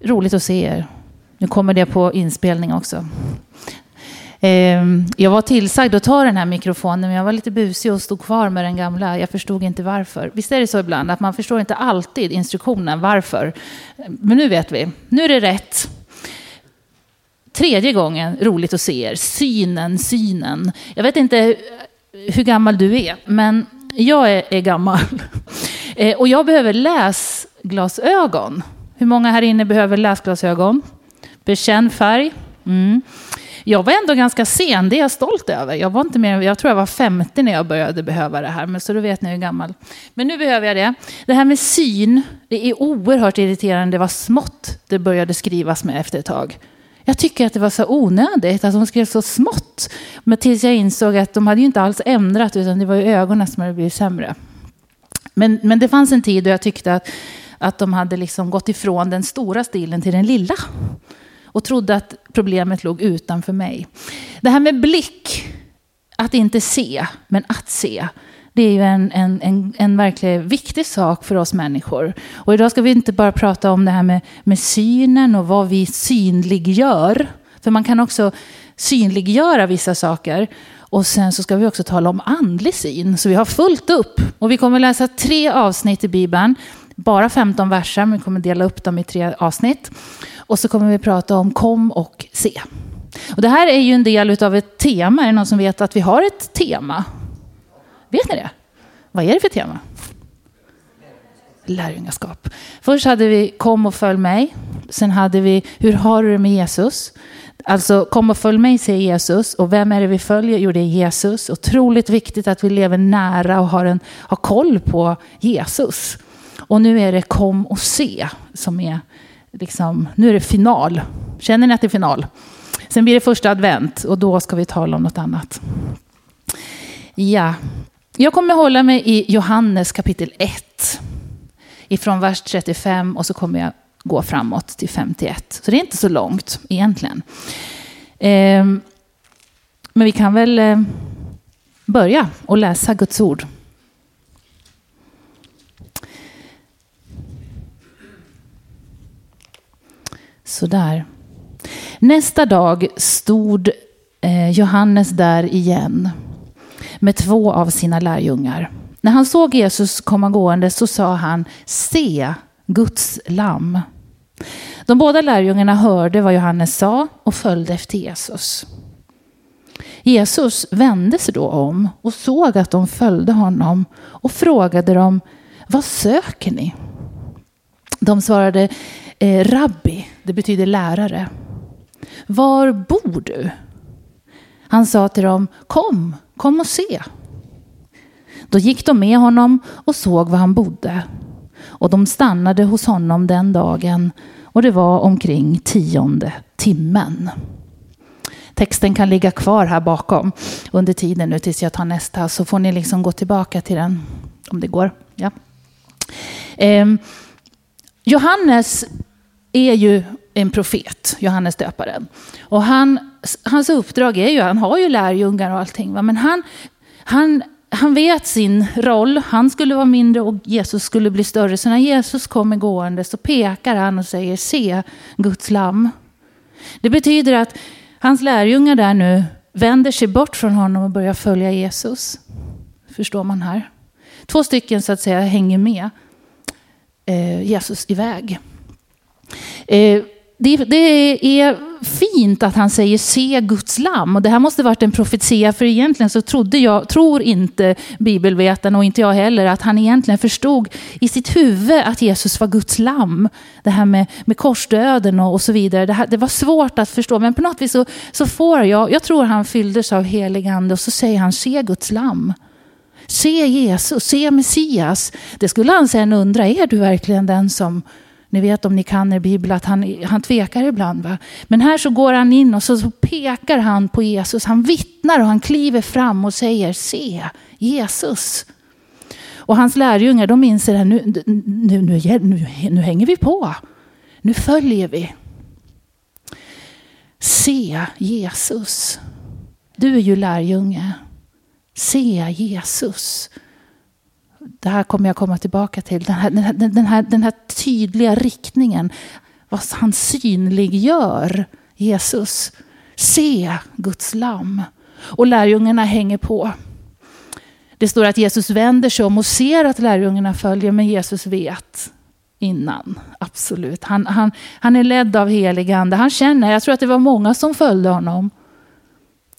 Roligt att se er. Nu kommer det på inspelning också. Ehm, jag var tillsagd att ta den här mikrofonen, men jag var lite busig och stod kvar med den gamla. Jag förstod inte varför. Visst är det så ibland att man förstår inte alltid instruktionen varför. Men nu vet vi. Nu är det rätt. Tredje gången, roligt att se er. Synen, synen. Jag vet inte hur gammal du är, men jag är, är gammal. Eh, och jag behöver läsglasögon. Hur många här inne behöver läsglasögon? Bekänn färg. Mm. Jag var ändå ganska sen, det är jag stolt över. Jag, var inte mer, jag tror jag var 50 när jag började behöva det här, men så då vet ni hur gammal. Men nu behöver jag det. Det här med syn, det är oerhört irriterande vad smått det började skrivas med efter ett tag. Jag tycker att det var så onödigt att de skrev så smått. Men tills jag insåg att de hade ju inte alls ändrat, utan det var ju ögonen som hade blivit sämre. Men, men det fanns en tid då jag tyckte att, att de hade liksom gått ifrån den stora stilen till den lilla. Och trodde att problemet låg utanför mig. Det här med blick, att inte se, men att se. Det är ju en, en, en, en verkligt viktig sak för oss människor. Och idag ska vi inte bara prata om det här med, med synen och vad vi synliggör. För man kan också synliggöra vissa saker. Och sen så ska vi också tala om andlig syn. Så vi har fullt upp. Och vi kommer läsa tre avsnitt i Bibeln. Bara 15 verser, men vi kommer dela upp dem i tre avsnitt. Och så kommer vi prata om kom och se. Och det här är ju en del av ett tema. Är det någon som vet att vi har ett tema? Vet ni det? Vad är det för tema? Lärjungaskap. Först hade vi kom och följ mig. Sen hade vi hur har du det med Jesus? Alltså kom och följ mig säger Jesus. Och vem är det vi följer? Jo det är Jesus. Otroligt viktigt att vi lever nära och har, en, har koll på Jesus. Och nu är det kom och se som är liksom, nu är det final. Känner ni att det är final? Sen blir det första advent och då ska vi tala om något annat. Ja, jag kommer hålla mig i Johannes kapitel 1. Ifrån vers 35 och så kommer jag gå framåt till 51. Så det är inte så långt egentligen. Ehm, men vi kan väl eh, börja och läsa Guds ord. Sådär. Nästa dag stod eh, Johannes där igen med två av sina lärjungar. När han såg Jesus komma gående så sa han se Guds lamm. De båda lärjungarna hörde vad Johannes sa och följde efter Jesus. Jesus vände sig då om och såg att de följde honom och frågade dem vad söker ni? De svarade eh, rabbi, det betyder lärare. Var bor du? Han sa till dem, kom, kom och se. Då gick de med honom och såg var han bodde. Och de stannade hos honom den dagen och det var omkring tionde timmen. Texten kan ligga kvar här bakom under tiden nu tills jag tar nästa så får ni liksom gå tillbaka till den om det går. Ja. Eh, Johannes är ju en profet, Johannes döparen. Och han, hans uppdrag är ju, han har ju lärjungar och allting, va? men han, han, han vet sin roll. Han skulle vara mindre och Jesus skulle bli större. Så när Jesus kommer gående så pekar han och säger se Guds lamm. Det betyder att hans lärjungar där nu vänder sig bort från honom och börjar följa Jesus. Förstår man här? Två stycken så att säga hänger med eh, Jesus iväg. Eh, det, det, är fint att han säger se Guds lamm. Och det här måste varit en profetia, för egentligen så trodde jag, tror inte bibelvetarna och inte jag heller, att han egentligen förstod i sitt huvud att Jesus var Guds lamm. Det här med, med korsdöden och, och så vidare. Det, här, det, var svårt att förstå, men på något vis så, så får jag, jag tror han fylldes av helig ande och så säger han se Guds lamm. Se Jesus, se Messias. Det skulle han sen undra, är du verkligen den som ni vet om ni kan er bibel att han, han tvekar ibland. Va? Men här så går han in och så, så pekar han på Jesus. Han vittnar och han kliver fram och säger se Jesus. Och hans lärjungar de inser att nu, nu, nu, nu, nu hänger vi på. Nu följer vi. Se Jesus. Du är ju lärjunge. Se Jesus det här kommer jag komma tillbaka till, den här, den här, den här, den här tydliga riktningen. vad han synliggör Jesus. Se Guds lam. Och lärjungarna hänger på. Det står att Jesus vänder sig om och ser att lärjungarna följer, men Jesus vet innan. Absolut. Han, han, han är ledd av helig ande. Han känner, jag tror att det var många som följde honom.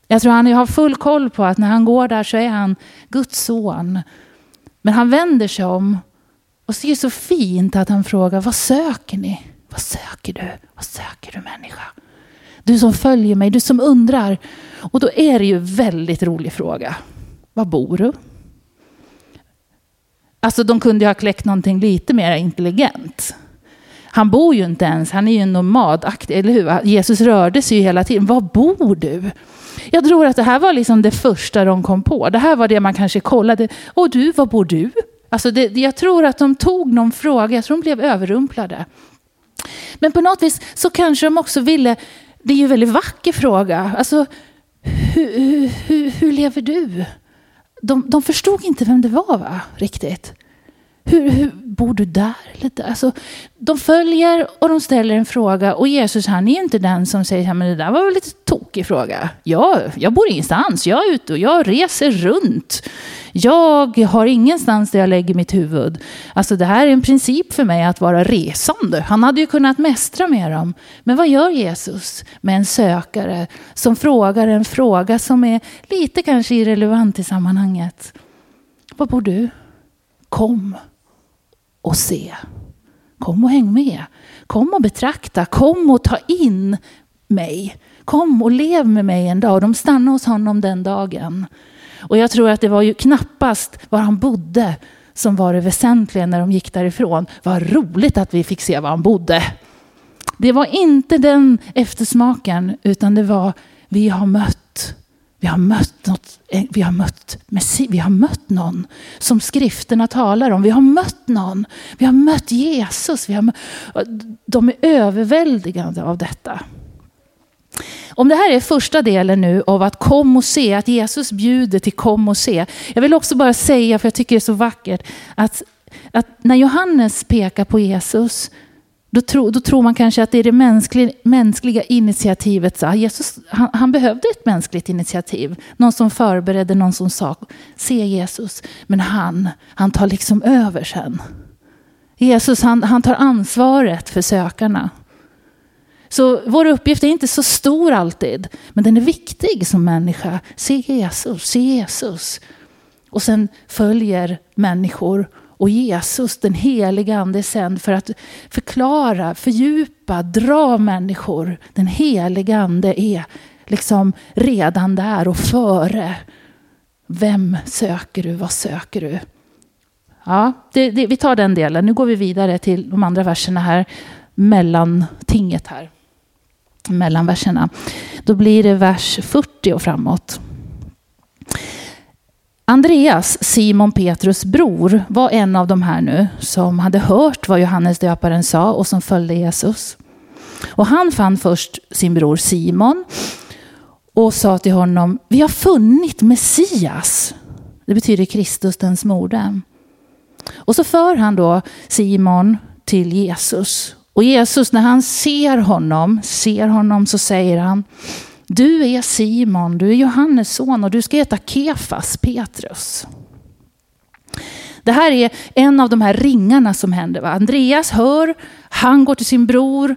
Jag tror han har full koll på att när han går där så är han Guds son. Men han vänder sig om och ser så fint att han frågar, vad söker ni? Vad söker du? Vad söker du människa? Du som följer mig, du som undrar. Och då är det ju väldigt rolig fråga. Var bor du? Alltså de kunde ju ha kläckt någonting lite mer intelligent. Han bor ju inte ens, han är ju en nomadaktig, eller hur? Jesus rörde sig ju hela tiden. Var bor du? Jag tror att det här var liksom det första de kom på. Det här var det man kanske kollade. Och du, var bor du? Alltså det, jag tror att de tog någon fråga, jag tror de blev överrumplade. Men på något vis så kanske de också ville, det är ju en väldigt vacker fråga, alltså hur, hur, hur lever du? De, de förstod inte vem det var va, riktigt. Hur, hur, bor du där? Lite? Alltså, de följer och de ställer en fråga. Och Jesus han är inte den som säger men det där var väl lite tokig fråga. Jag, jag bor ingenstans. Jag är ute och jag reser runt. Jag har ingenstans där jag lägger mitt huvud. Alltså det här är en princip för mig att vara resande. Han hade ju kunnat mästra med dem. Men vad gör Jesus med en sökare som frågar en fråga som är lite kanske irrelevant i sammanhanget? Var bor du? Kom och se. Kom och häng med. Kom och betrakta. Kom och ta in mig. Kom och lev med mig en dag. De stannade hos honom den dagen. Och jag tror att det var ju knappast var han bodde som var det väsentliga när de gick därifrån. Vad roligt att vi fick se var han bodde. Det var inte den eftersmaken, utan det var vi har mött vi har mött, något, eh, vi har mött, vi har mött någon som skrifterna talar om. Vi har mött någon. Vi har mött Jesus. Vi har mött, de är överväldigande av detta. Om det här är första delen nu av att kom och se, att Jesus bjuder till kom och se. Jag vill också bara säga, för jag tycker det är så vackert, att, att när Johannes pekar på Jesus då, tro, då tror man kanske att det är det mänskliga, mänskliga initiativet. Så ah, Jesus, han, han, behövde ett mänskligt initiativ. Någon som förberedde, någon som sa se Jesus. Men han, han tar liksom över sen. Jesus han, han tar ansvaret för sökarna. Så vår uppgift är inte så stor alltid, men den är viktig som människa. Se Jesus, se Jesus. Och sen följer människor och Jesus, den heliga ande, är sänd för att förklara, fördjupa, dra människor. Den heliga ande är liksom redan där och före. Vem söker du? Vad söker du? Ja, det, det, vi tar den delen. Nu går vi vidare till de andra verserna här. Mellantinget här. Mellanverserna. Då blir det vers 40 och framåt. Andreas, Simon Petrus bror, var en av de här nu som hade hört vad Johannes döparen sa och som följde Jesus. Och han fann först sin bror Simon och sa till honom, vi har funnit Messias. Det betyder Kristus, den smorde. Och så för han då Simon till Jesus. Och Jesus, när han ser honom, ser honom så säger han, du är Simon, du är Johannes son och du ska heta Kefas, Petrus. Det här är en av de här ringarna som händer. Va? Andreas hör, han går till sin bror,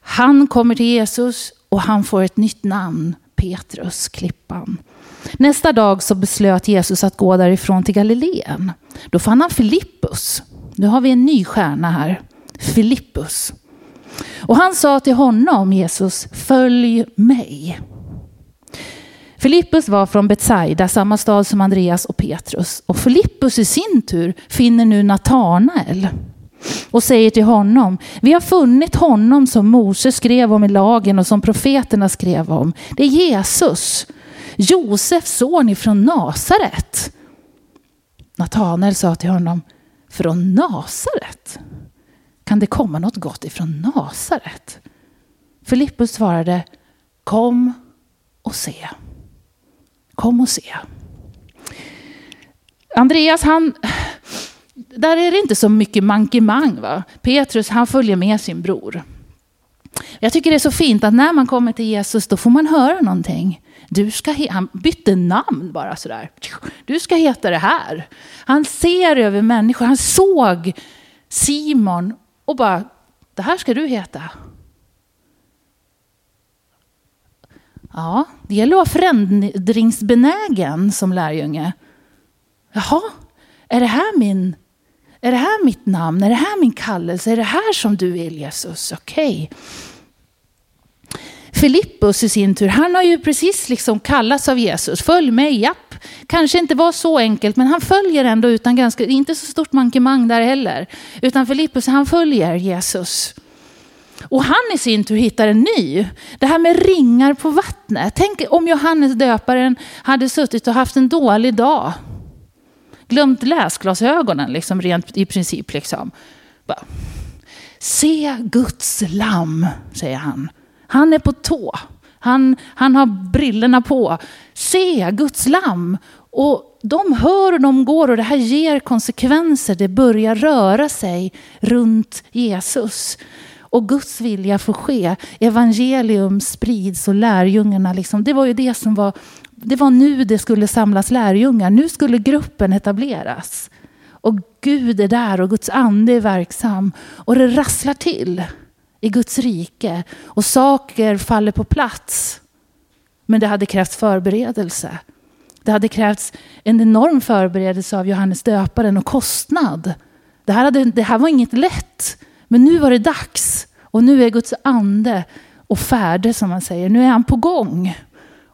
han kommer till Jesus och han får ett nytt namn, Petrus, klippan. Nästa dag så beslöt Jesus att gå därifrån till Galileen. Då fann han Filippus. Nu har vi en ny stjärna här. Filippus. Och han sa till honom, Jesus, följ mig. Filippus var från Betsaida, samma stad som Andreas och Petrus. Och Filippus i sin tur finner nu Natanael och säger till honom, vi har funnit honom som Mose skrev om i lagen och som profeterna skrev om. Det är Jesus, Josefs son ifrån Nasaret. Natanael sa till honom, från Nasaret? Kan det komma något gott ifrån Nasaret? Filippus svarade, kom och se. Kom och se. Andreas, han, där är det inte så mycket mankemang. Va? Petrus, han följer med sin bror. Jag tycker det är så fint att när man kommer till Jesus då får man höra någonting. Du ska han bytte namn bara sådär. Du ska heta det här. Han ser över människor. Han såg Simon och bara, det här ska du heta. Ja, det gäller att vara förändringsbenägen som lärjunge. Jaha, är det här min är det här mitt namn? Är det här min kallelse? Är det här som du vill Jesus? Okej. Okay. Filippus i sin tur, han har ju precis liksom kallats av Jesus. Följ mig, japp. Kanske inte var så enkelt, men han följer ändå utan ganska, inte så stort mankemang där heller. Utan Filippus, han följer Jesus. Och han i sin tur hittar en ny. Det här med ringar på vattnet. Tänk om Johannes döparen hade suttit och haft en dålig dag. Glömt läsglasögonen liksom rent i princip. Liksom. Bara. Se Guds lamm, säger han. Han är på tå. Han, han har brillorna på. Se Guds lamm. Och de hör och de går och det här ger konsekvenser. Det börjar röra sig runt Jesus. Och Guds vilja får ske. Evangelium sprids och lärjungarna, liksom, det var ju det som var, det var nu det skulle samlas lärjungar. Nu skulle gruppen etableras. Och Gud är där och Guds ande är verksam. Och det rasslar till i Guds rike. Och saker faller på plats. Men det hade krävts förberedelse. Det hade krävts en enorm förberedelse av Johannes döparen och kostnad. Det här, hade, det här var inget lätt. Men nu var det dags. Och nu är Guds ande och färde som man säger. Nu är han på gång.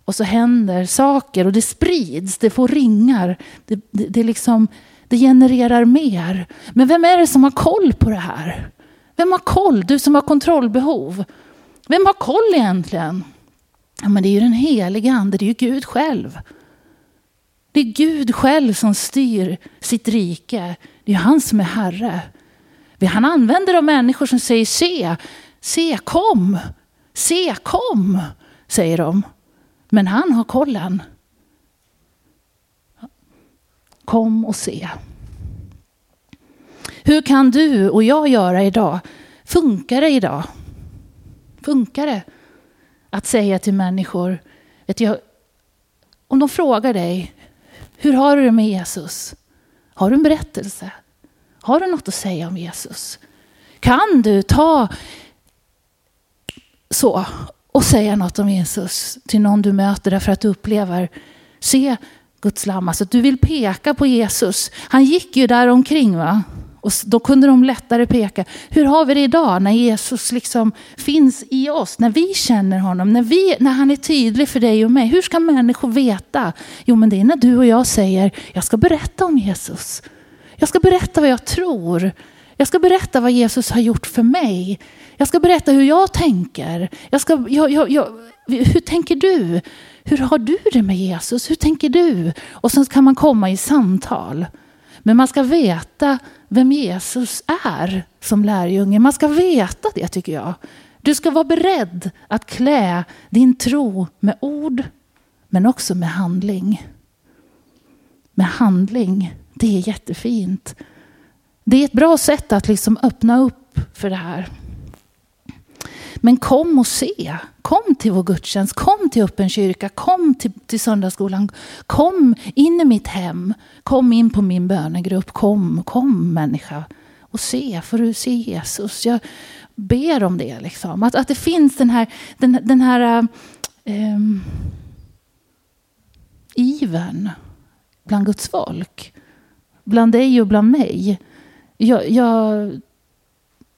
Och så händer saker och det sprids, det får ringar. Det, det, det, liksom, det genererar mer. Men vem är det som har koll på det här? Vem har koll? Du som har kontrollbehov. Vem har koll egentligen? Ja, men det är ju den heliga ande, det är ju Gud själv. Det är Gud själv som styr sitt rike. Det är han som är herre. Han använder de människor som säger se, se, kom, se, kom, säger de. Men han har kollen. Kom och se. Hur kan du och jag göra idag? Funkar det idag? Funkar det att säga till människor, vet jag, om de frågar dig, hur har du det med Jesus? Har du en berättelse? Har du något att säga om Jesus? Kan du ta så och säga något om Jesus till någon du möter därför att du upplever, se Guds lamm, alltså du vill peka på Jesus. Han gick ju där omkring va? Och då kunde de lättare peka. Hur har vi det idag när Jesus liksom finns i oss? När vi känner honom, när, vi, när han är tydlig för dig och mig. Hur ska människor veta? Jo men det är när du och jag säger, jag ska berätta om Jesus. Jag ska berätta vad jag tror. Jag ska berätta vad Jesus har gjort för mig. Jag ska berätta hur jag tänker. Jag ska, jag, jag, jag, hur tänker du? Hur har du det med Jesus? Hur tänker du? Och sen kan man komma i samtal. Men man ska veta vem Jesus är som lärjunge. Man ska veta det tycker jag. Du ska vara beredd att klä din tro med ord men också med handling. Med handling. Det är jättefint. Det är ett bra sätt att liksom öppna upp för det här. Men kom och se. Kom till vår gudstjänst, kom till öppen kyrka, kom till, till söndagsskolan. Kom in i mitt hem, kom in på min bönegrupp. Kom, kom människa och se, får du se Jesus. Jag ber om det. Liksom. Att, att det finns den här, den, den här um, ivern bland Guds folk bland dig och bland mig. Jag, jag,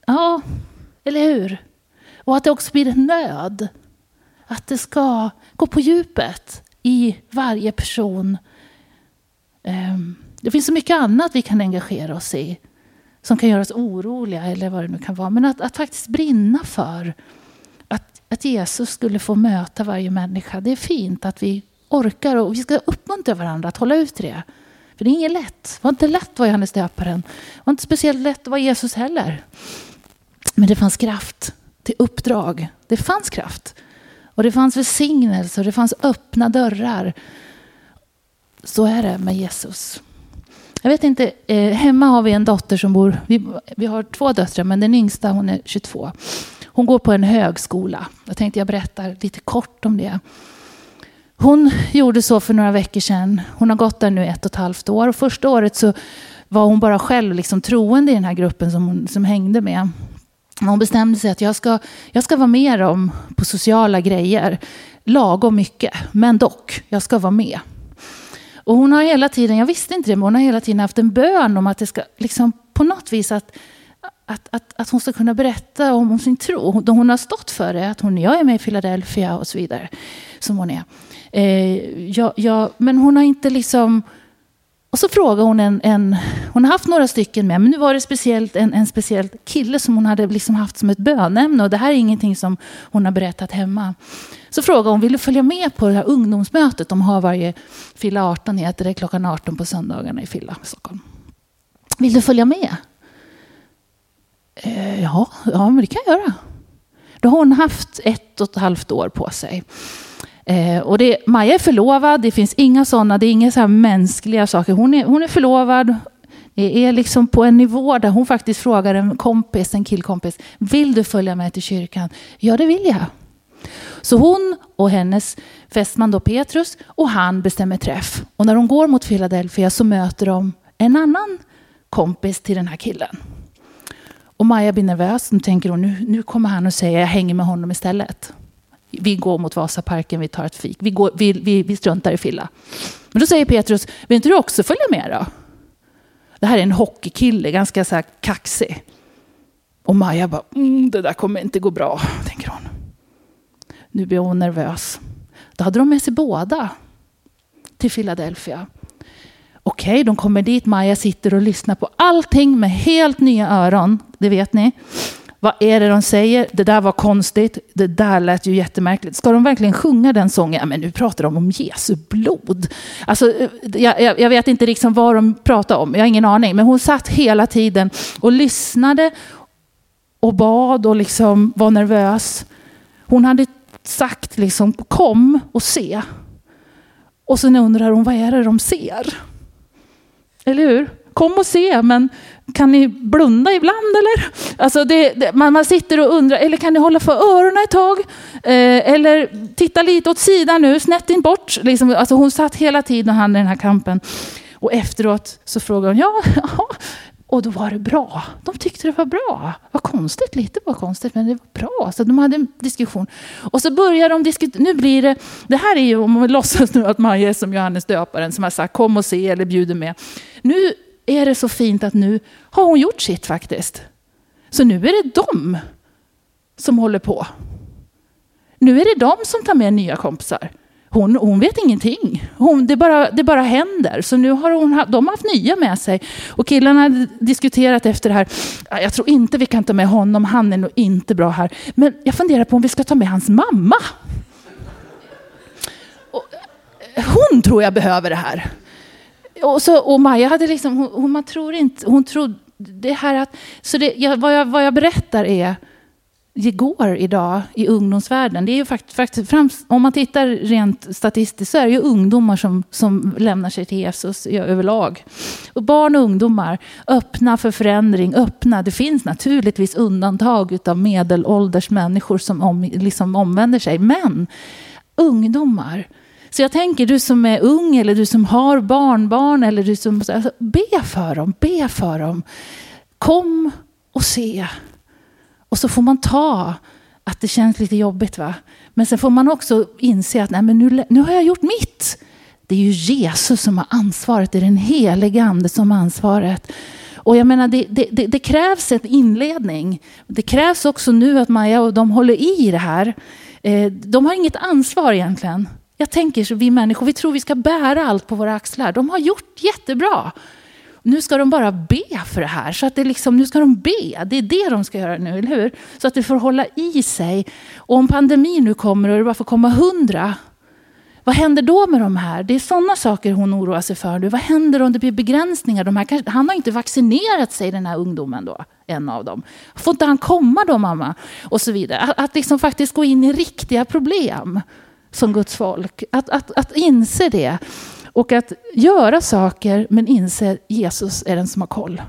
ja, eller hur? Och att det också blir en nöd. Att det ska gå på djupet i varje person. Ehm, det finns så mycket annat vi kan engagera oss i som kan göra oss oroliga eller vad det nu kan vara. Men att, att faktiskt brinna för att, att Jesus skulle få möta varje människa. Det är fint att vi orkar och vi ska uppmuntra varandra att hålla ut det. För det är inget lätt. Det var inte lätt att vara Johannes döparen. Det var inte speciellt lätt att vara Jesus heller. Men det fanns kraft till uppdrag. Det fanns kraft. Och det fanns välsignelse och det fanns öppna dörrar. Så är det med Jesus. Jag vet inte, eh, hemma har vi en dotter som bor, vi, vi har två döttrar men den yngsta hon är 22. Hon går på en högskola. Jag tänkte jag berättar lite kort om det. Hon gjorde så för några veckor sedan. Hon har gått där nu ett och ett halvt år. Och första året så var hon bara själv liksom troende i den här gruppen som hon som hängde med. Hon bestämde sig att jag ska, jag ska vara med dem på sociala grejer. Lagom mycket, men dock, jag ska vara med. Och hon har hela tiden, jag visste inte det, men hon har hela tiden haft en bön om att det ska, liksom på något vis att, att, att, att hon ska kunna berätta om, om sin tro. Hon, hon har stått för det, att hon, jag är med i Philadelphia och så vidare, som hon är. Eh, jag, jag, men hon har inte liksom... Och så frågar hon en, en, Hon har haft några stycken med, men nu var det speciellt en, en speciell kille som hon hade liksom haft som ett bönämne. Och det här är ingenting som hon har berättat hemma. Så frågade hon, vill du följa med på det här ungdomsmötet de har varje Filla 18 heter det, klockan 18 på söndagarna i Filla, Stockholm. Vill du följa med? Eh, ja, ja, men det kan jag göra. Då har hon haft ett och ett halvt år på sig. Eh, och det, Maja är förlovad, det finns inga sådana, det är inga så här mänskliga saker. Hon är, hon är förlovad, det är liksom på en nivå där hon faktiskt frågar en kompis, en killkompis, vill du följa med till kyrkan? Ja, det vill jag. Så hon och hennes fästman då Petrus och han bestämmer träff. Och när de går mot Philadelphia så möter de en annan kompis till den här killen. Och Maja blir nervös. Nu tänker hon, nu, nu kommer han och säger jag hänger med honom istället. Vi går mot Vasaparken, vi tar ett fik. Vi, går, vi, vi, vi struntar i Filla. Men då säger Petrus, vill inte du också följa med då? Det här är en hockeykille, ganska så här kaxig. Och Maja bara, mm, det där kommer inte gå bra, tänker hon. Nu blir hon nervös. Då hade de med sig båda till Philadelphia. Okej, okay, de kommer dit. Maja sitter och lyssnar på allting med helt nya öron. Det vet ni. Vad är det de säger? Det där var konstigt. Det där lät ju jättemärkligt. Ska de verkligen sjunga den sången? Ja, men nu pratar de om Jesu blod. Alltså, eh, jag, jag, jag vet inte liksom vad de pratar om. Jag har ingen aning. Men hon satt hela tiden och lyssnade och bad och liksom var nervös. Hon hade sagt liksom kom och se. Och sen undrar hon vad är det de ser? Eller hur? Kom och se, men kan ni blunda ibland eller? Alltså det, det, man, man, sitter och undrar, eller kan ni hålla för öronen ett tag? Eh, eller titta lite åt sidan nu, snett in bort. Liksom, alltså hon satt hela tiden och hann i den här kampen. Och efteråt så frågade hon, ja, ja, och då var det bra. De tyckte det var bra. Vad konstigt, lite var konstigt, men det var bra. Så de hade en diskussion. Och så börjar de diskutera. Nu blir det, det här är ju, om man låtsas nu att Maja är som Johannes döparen som har sagt kom och se eller bjuder med. Nu är det så fint att nu har hon gjort sitt faktiskt. Så nu är det de som håller på. Nu är det de som tar med nya kompisar. Hon, hon vet ingenting. Hon, det, bara, det bara händer. Så nu har hon, de har haft nya med sig. Och killarna har diskuterat efter det här. Jag tror inte vi kan ta med honom. Han är nog inte bra här. Men jag funderar på om vi ska ta med hans mamma. Och, eh, hon tror jag behöver det här. Och, så, och Maja hade liksom, hon, man tror inte, hon trodde det här att, så det, jag, vad, jag, vad jag berättar är, det går idag i ungdomsvärlden. Det är ju fakt, fakt, främst, om man tittar rent statistiskt så är det ju ungdomar som, som lämnar sig till Jesus överlag. Och barn och ungdomar, öppna för förändring, öppna. Det finns naturligtvis undantag av medelålders människor som om, liksom omvänder sig. Men ungdomar, så jag tänker, du som är ung eller du som har barnbarn eller du som... Alltså, be för dem, be för dem. Kom och se. Och så får man ta att det känns lite jobbigt. va? Men sen får man också inse att Nej, men nu, nu har jag gjort mitt. Det är ju Jesus som har ansvaret, det är den helige ande som har ansvaret. Och jag menar, det, det, det, det, krävs en inledning. Det krävs också nu att Maja och de håller i det här. Eh, de har inget ansvar egentligen. Jag tänker så vi människor, vi tror vi ska bära allt på våra axlar. De har gjort jättebra. Nu ska de bara be för det här. Så att det liksom, nu ska de be. Det är det de ska göra nu, eller hur? Så att det får hålla i sig. Och om pandemin nu kommer och det bara får komma hundra. Vad händer då med de här? Det är sådana saker hon oroar sig för nu. Vad händer om det blir begränsningar? De här, han har inte vaccinerat sig, den här ungdomen då. En av dem. Får inte han komma då, mamma? Och så vidare. Att, att liksom faktiskt gå in i riktiga problem som Guds folk. Att, att, att inse det. Och att göra saker men inse att Jesus är den som har koll.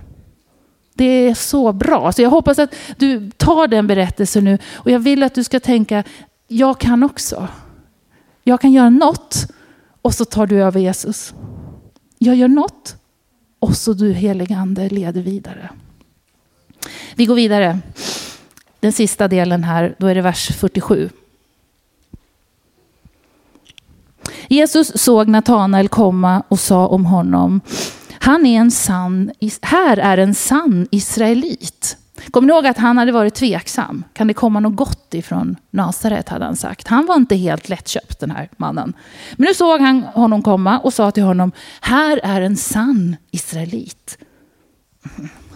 Det är så bra. Så jag hoppas att du tar den berättelsen nu och jag vill att du ska tänka, jag kan också. Jag kan göra något och så tar du över Jesus. Jag gör något och så du heligande leder vidare. Vi går vidare. Den sista delen här, då är det vers 47. Jesus såg Natanael komma och sa om honom, han är en sann, här är en sann israelit. Kommer ni ihåg att han hade varit tveksam? Kan det komma något gott ifrån Nasaret hade han sagt. Han var inte helt lättköpt den här mannen. Men nu såg han honom komma och sa till honom, här är en sann israelit.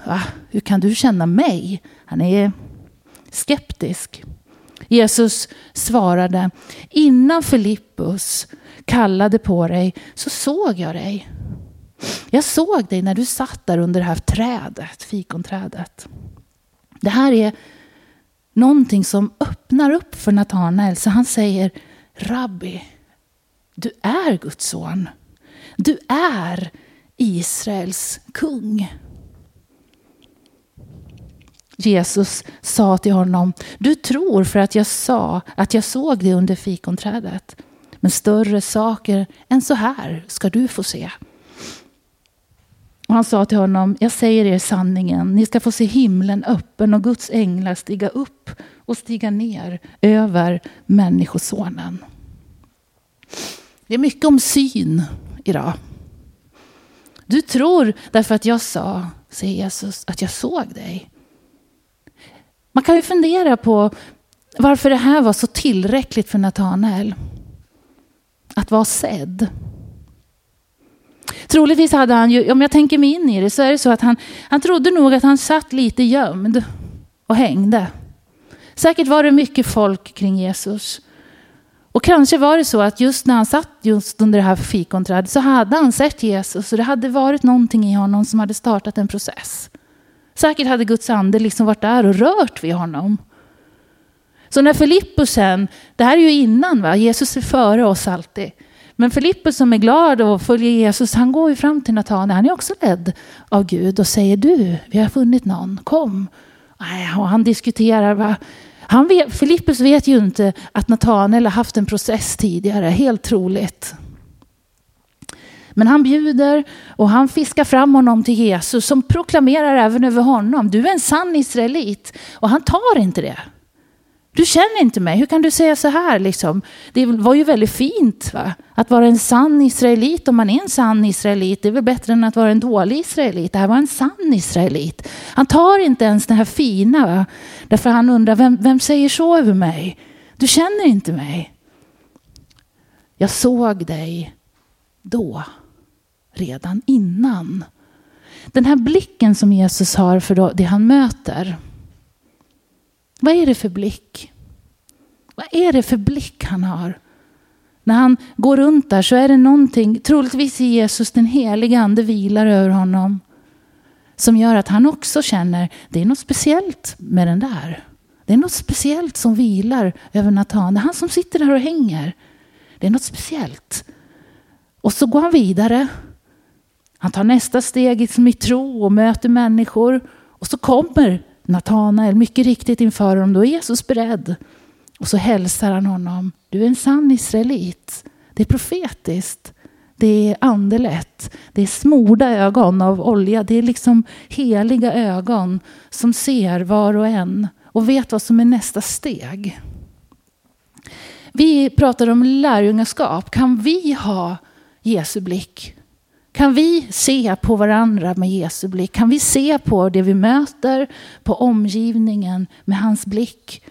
Va? Hur kan du känna mig? Han är skeptisk. Jesus svarade, innan Filippus kallade på dig så såg jag dig. Jag såg dig när du satt där under det här trädet, fikonträdet. Det här är någonting som öppnar upp för Natanael. Så han säger, Rabbi, du är Guds son. Du är Israels kung. Jesus sa till honom, du tror för att jag sa att jag såg dig under fikonträdet. Men större saker än så här ska du få se. Och han sa till honom, jag säger er sanningen, ni ska få se himlen öppen och Guds änglar stiga upp och stiga ner över Människosonen. Det är mycket om syn idag. Du tror därför att jag sa, säger Jesus, att jag såg dig. Man kan ju fundera på varför det här var så tillräckligt för Natanael. Att vara sedd. Troligtvis hade han ju, om jag tänker mig in i det, så är det så att han, han trodde nog att han satt lite gömd och hängde. Säkert var det mycket folk kring Jesus. Och kanske var det så att just när han satt just under det här fikonträdet så hade han sett Jesus och det hade varit någonting i honom som hade startat en process. Säkert hade Guds ande liksom varit där och rört vid honom. Så när Filippus sen, det här är ju innan va, Jesus är före oss alltid. Men Filippus som är glad och följer Jesus, han går ju fram till Natanael. Han är också ledd av Gud och säger du, vi har funnit någon, kom. Och han diskuterar. Va? Han vet, Filippus vet ju inte att Natanael har haft en process tidigare, helt troligt. Men han bjuder och han fiskar fram honom till Jesus som proklamerar även över honom. Du är en sann israelit. Och han tar inte det. Du känner inte mig, hur kan du säga så här? Liksom? Det var ju väldigt fint va? att vara en sann israelit. Om man är en sann israelit, det är väl bättre än att vara en dålig israelit. Det här var en sann israelit. Han tar inte ens det här fina. Va? Därför han undrar, vem, vem säger så över mig? Du känner inte mig. Jag såg dig då, redan innan. Den här blicken som Jesus har för det han möter. Vad är det för blick? Vad är det för blick han har? När han går runt där så är det någonting, troligtvis i Jesus den helige ande vilar över honom. Som gör att han också känner, det är något speciellt med den där. Det är något speciellt som vilar över Natan. Det är han som sitter där och hänger. Det är något speciellt. Och så går han vidare. Han tar nästa steg i tro och möter människor. Och så kommer Natanael mycket riktigt inför honom. Då är Jesus beredd. Och så hälsar han honom. Du är en sann israelit. Det är profetiskt. Det är andelätt. Det är smorda ögon av olja. Det är liksom heliga ögon som ser var och en och vet vad som är nästa steg. Vi pratar om lärjungaskap. Kan vi ha Jesu blick kan vi se på varandra med Jesu blick? Kan vi se på det vi möter, på omgivningen med hans blick?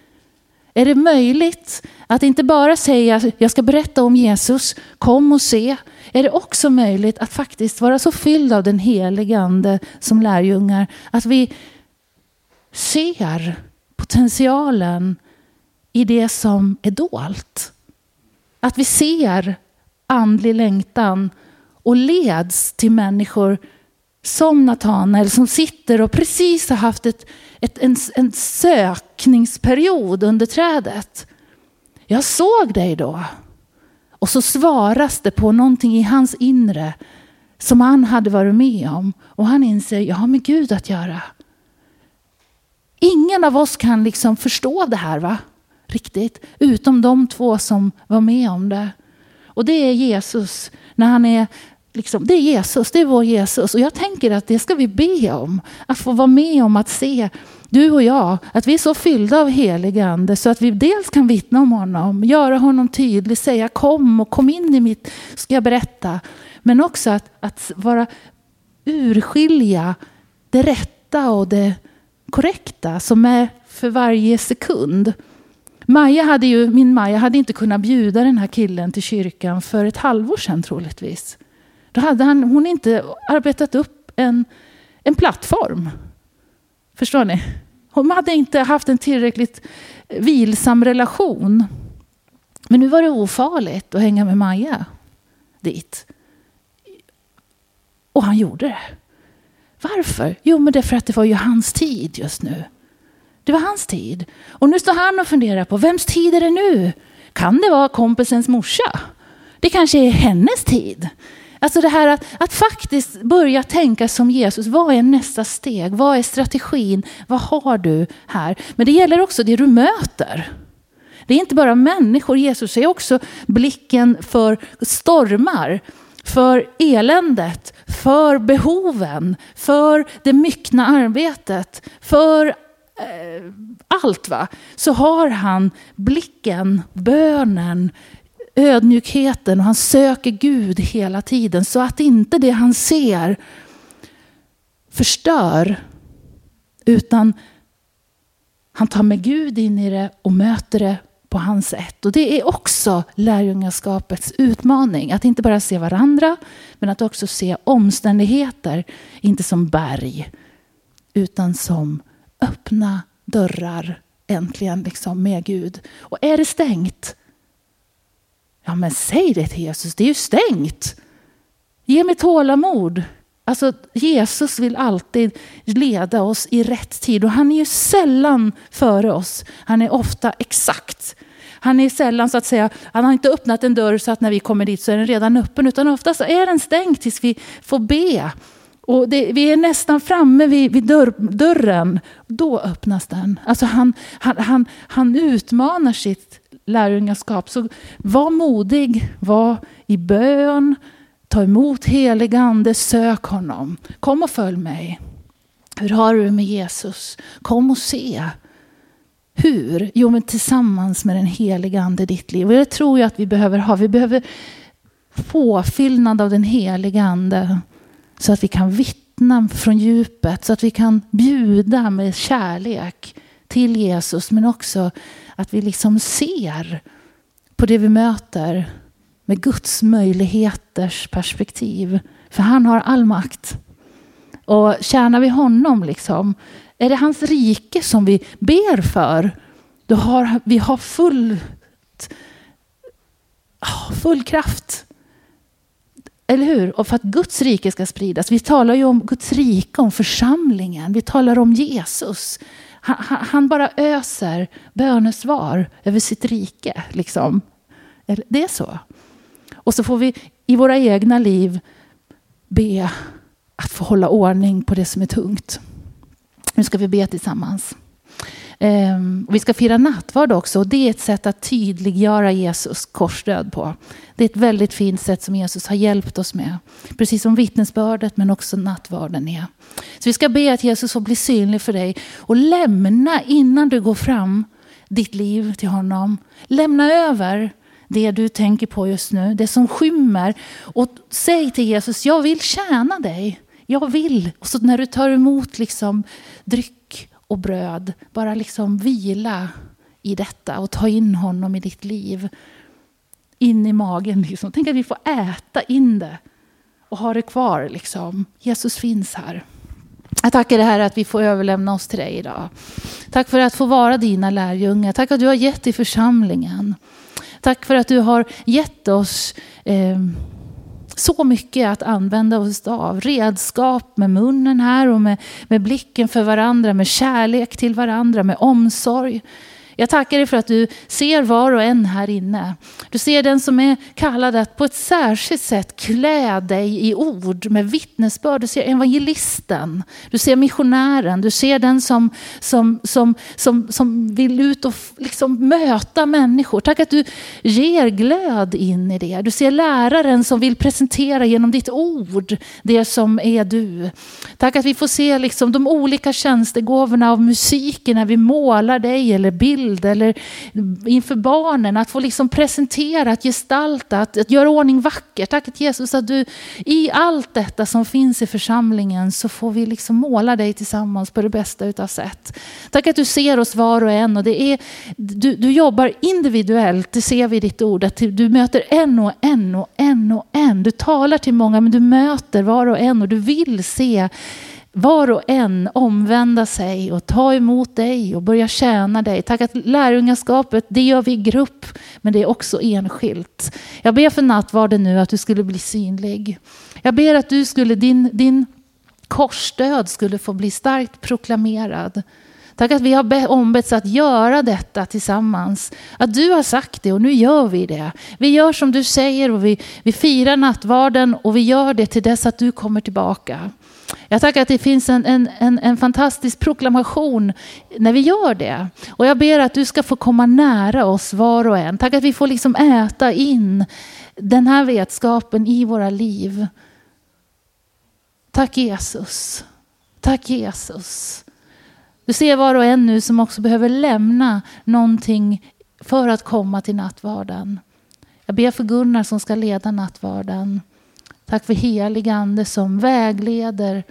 Är det möjligt att inte bara säga jag ska berätta om Jesus, kom och se. Är det också möjligt att faktiskt vara så fylld av den helige ande som lärjungar att vi ser potentialen i det som är dolt. Att vi ser andlig längtan och leds till människor som Natanael som sitter och precis har haft ett, ett, en, en sökningsperiod under trädet. Jag såg dig då. Och så svaras det på någonting i hans inre som han hade varit med om. Och han inser, jag har med Gud att göra. Ingen av oss kan liksom förstå det här va? Riktigt. Utom de två som var med om det. Och det är Jesus. När han är Liksom, det är Jesus, det är vår Jesus. Och jag tänker att det ska vi be om. Att få vara med om att se, du och jag, att vi är så fyllda av helig ande så att vi dels kan vittna om honom, göra honom tydlig, säga kom och kom in i mitt, ska jag berätta. Men också att, att vara urskilja det rätta och det korrekta som är för varje sekund. Maja hade ju, min Maja hade inte kunnat bjuda den här killen till kyrkan för ett halvår sedan troligtvis. Då hade han, hon inte arbetat upp en, en plattform. Förstår ni? Hon hade inte haft en tillräckligt vilsam relation. Men nu var det ofarligt att hänga med Maja dit. Och han gjorde det. Varför? Jo, men det är för att det var ju hans tid just nu. Det var hans tid. Och nu står han och funderar på vems tid är det nu? Kan det vara kompisens morsa? Det kanske är hennes tid. Alltså det här att, att faktiskt börja tänka som Jesus. Vad är nästa steg? Vad är strategin? Vad har du här? Men det gäller också det du möter. Det är inte bara människor. Jesus är också blicken för stormar, för eländet, för behoven, för det myckna arbetet, för eh, allt. va? Så har han blicken, bönen, ödmjukheten och han söker Gud hela tiden. Så att inte det han ser förstör. Utan han tar med Gud in i det och möter det på hans sätt. Och det är också lärjungaskapets utmaning. Att inte bara se varandra, men att också se omständigheter, inte som berg, utan som öppna dörrar äntligen liksom med Gud. Och är det stängt, Ja, men säg det till Jesus, det är ju stängt. Ge mig tålamod. Alltså, Jesus vill alltid leda oss i rätt tid och han är ju sällan före oss. Han är ofta exakt. Han är sällan så att säga, han har inte öppnat en dörr så att när vi kommer dit så är den redan öppen, utan ofta så är den stängd tills vi får be. Och det, vi är nästan framme vid, vid dörr, dörren, då öppnas den. Alltså han, han, han, han utmanar sitt lärjungaskap. Så var modig, var i bön, ta emot helig ande, sök honom. Kom och följ mig. Hur har du det med Jesus? Kom och se. Hur? Jo, men tillsammans med den heliga ande i ditt liv. Och det tror jag att vi behöver ha. Vi behöver påfyllnad av den heliga ande. Så att vi kan vittna från djupet. Så att vi kan bjuda med kärlek till Jesus. Men också att vi liksom ser på det vi möter med Guds möjligheters perspektiv. För han har all makt. Och tjänar vi honom, liksom, är det hans rike som vi ber för, då har vi har full, ah, full kraft. Eller hur? Och för att Guds rike ska spridas. Vi talar ju om Guds rike, om församlingen. Vi talar om Jesus. Han, han, bara öser bönesvar över sitt rike. Liksom. Det är så. Och så får vi i våra egna liv be att få hålla ordning på det som är tungt. Nu ska vi be tillsammans. Ehm, vi ska fira nattvard också och det är ett sätt att tydliggöra Jesus korsdöd på. Det är ett väldigt fint sätt som Jesus har hjälpt oss med. Precis som vittnesbördet men också nattvarden är. Så vi ska be att Jesus får bli synlig för dig och lämna innan du går fram ditt liv till honom. Lämna över det du tänker på just nu, det som skymmer. Och säg till Jesus, jag vill tjäna dig. Jag vill. Och så när du tar emot liksom dryck och bröd, bara liksom vila i detta och ta in honom i ditt liv. In i magen. Liksom. Tänk att vi får äta in det och ha det kvar. Liksom. Jesus finns här. Jag tackar dig Herre att vi får överlämna oss till dig idag. Tack för att få vara dina lärjungar. Tack att du har gett i församlingen. Tack för att du har gett oss eh, så mycket att använda oss av. Redskap med munnen här och med, med blicken för varandra, med kärlek till varandra, med omsorg. Jag tackar dig för att du ser var och en här inne. Du ser den som är kallad att på ett särskilt sätt klä dig i ord med vittnesbörd. Du ser evangelisten, du ser missionären, du ser den som, som, som, som, som vill ut och liksom möta människor. Tack att du ger glöd in i det. Du ser läraren som vill presentera genom ditt ord det som är du. Tack att vi får se liksom de olika tjänstegåvorna av musiken när vi målar dig eller bild eller inför barnen. Att få liksom presentera, att gestalta, att, att göra ordning vackert. Tack Jesus att du i allt detta som finns i församlingen så får vi liksom måla dig tillsammans på det bästa utav sätt. Tack att du ser oss var och en och det är, du, du jobbar individuellt, det ser vi i ditt ord. Att du möter en och en och en och en. Du talar till många men du möter var och en och du vill se var och en omvända sig och ta emot dig och börja tjäna dig. Tack att lärjungaskapet, det gör vi i grupp, men det är också enskilt. Jag ber för nattvarden nu att du skulle bli synlig. Jag ber att du skulle, din, din korsdöd skulle få bli starkt proklamerad. Tack att vi har ombetts att göra detta tillsammans. Att du har sagt det och nu gör vi det. Vi gör som du säger och vi, vi firar nattvarden och vi gör det till dess att du kommer tillbaka. Jag tackar att det finns en, en, en, en, fantastisk proklamation när vi gör det. Och jag ber att du ska få komma nära oss var och en. Tack att vi får liksom äta in den här vetskapen i våra liv. Tack Jesus. Tack Jesus. Du ser var och en nu som också behöver lämna någonting för att komma till nattvarden. Jag ber för Gunnar som ska leda nattvarden. Tack för helig ande som vägleder.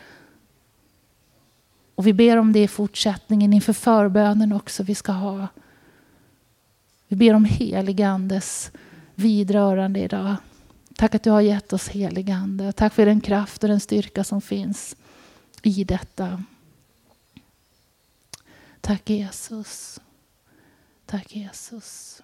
Och vi ber om det i fortsättningen inför förbönen också vi ska ha. Vi ber om helig andes vidrörande idag. Tack att du har gett oss helig ande. Tack för den kraft och den styrka som finns i detta. Tack Jesus. Tack Jesus.